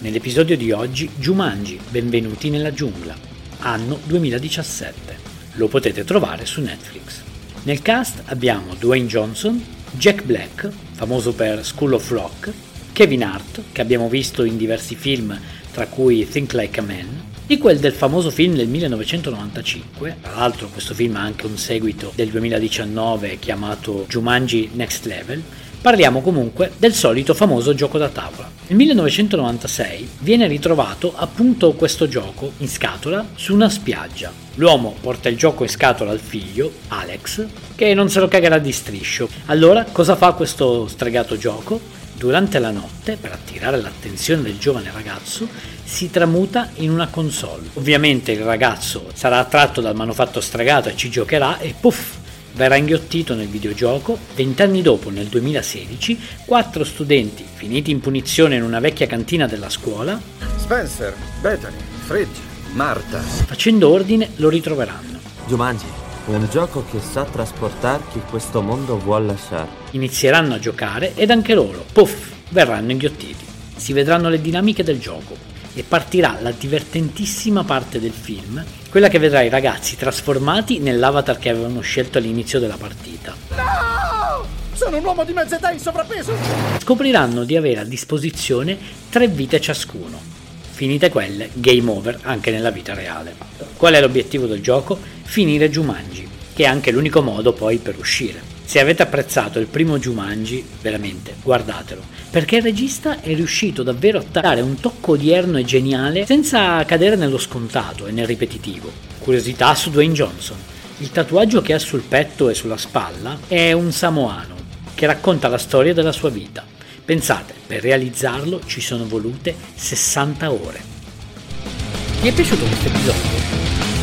Nell'episodio di oggi Jumanji, Benvenuti nella giungla, anno 2017. Lo potete trovare su Netflix. Nel cast abbiamo Dwayne Johnson, Jack Black, famoso per School of Rock, Kevin Hart, che abbiamo visto in diversi film, tra cui Think Like a Man, di quel del famoso film del 1995, tra l'altro questo film ha anche un seguito del 2019 chiamato Jumanji Next Level, Parliamo comunque del solito famoso gioco da tavola. Nel 1996 viene ritrovato appunto questo gioco in scatola su una spiaggia. L'uomo porta il gioco in scatola al figlio, Alex, che non se lo cagherà di striscio. Allora cosa fa questo stregato gioco? Durante la notte, per attirare l'attenzione del giovane ragazzo, si tramuta in una console. Ovviamente il ragazzo sarà attratto dal manufatto stregato e ci giocherà e puff, verrà inghiottito nel videogioco, vent'anni dopo, nel 2016, quattro studenti, finiti in punizione in una vecchia cantina della scuola, Spencer, Bethany, Fridge, Marta. facendo ordine, lo ritroveranno. Jumanji, un gioco che sa trasportare chi questo mondo vuole lasciare. Inizieranno a giocare ed anche loro, puff, verranno inghiottiti. Si vedranno le dinamiche del gioco e partirà la divertentissima parte del film, quella che vedrà i ragazzi trasformati nell'avatar che avevano scelto all'inizio della partita. No! Sono un uomo di mezza età in sovrappeso! Scopriranno di avere a disposizione tre vite ciascuno. Finite quelle, game over anche nella vita reale. Qual è l'obiettivo del gioco? Finire Jumanji, che è anche l'unico modo poi per uscire. Se avete apprezzato il primo Jumanji, veramente, guardatelo, perché il regista è riuscito davvero a dare un tocco odierno e geniale senza cadere nello scontato e nel ripetitivo. Curiosità su Dwayne Johnson. Il tatuaggio che ha sul petto e sulla spalla è un samoano che racconta la storia della sua vita. Pensate, per realizzarlo ci sono volute 60 ore. Ti è piaciuto questo episodio?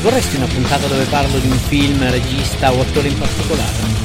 Vorresti una puntata dove parlo di un film, regista o attore in particolare?